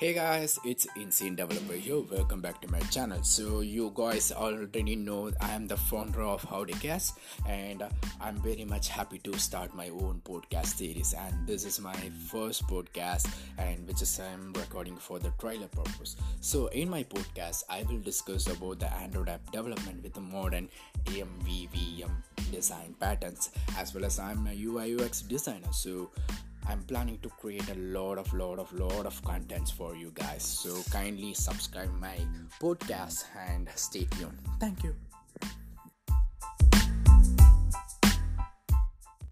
Hey guys, it's Insane Developer here. Welcome back to my channel. So you guys already know I am the founder of Howdycast, and I'm very much happy to start my own podcast series. And this is my first podcast, and which is I'm recording for the trailer purpose. So in my podcast, I will discuss about the Android app development with the modern AMVVM design patterns, as well as I'm a UI UX designer. So i'm planning to create a lot of lot of lot of contents for you guys. So kindly subscribe my podcast and stay tuned. Thank you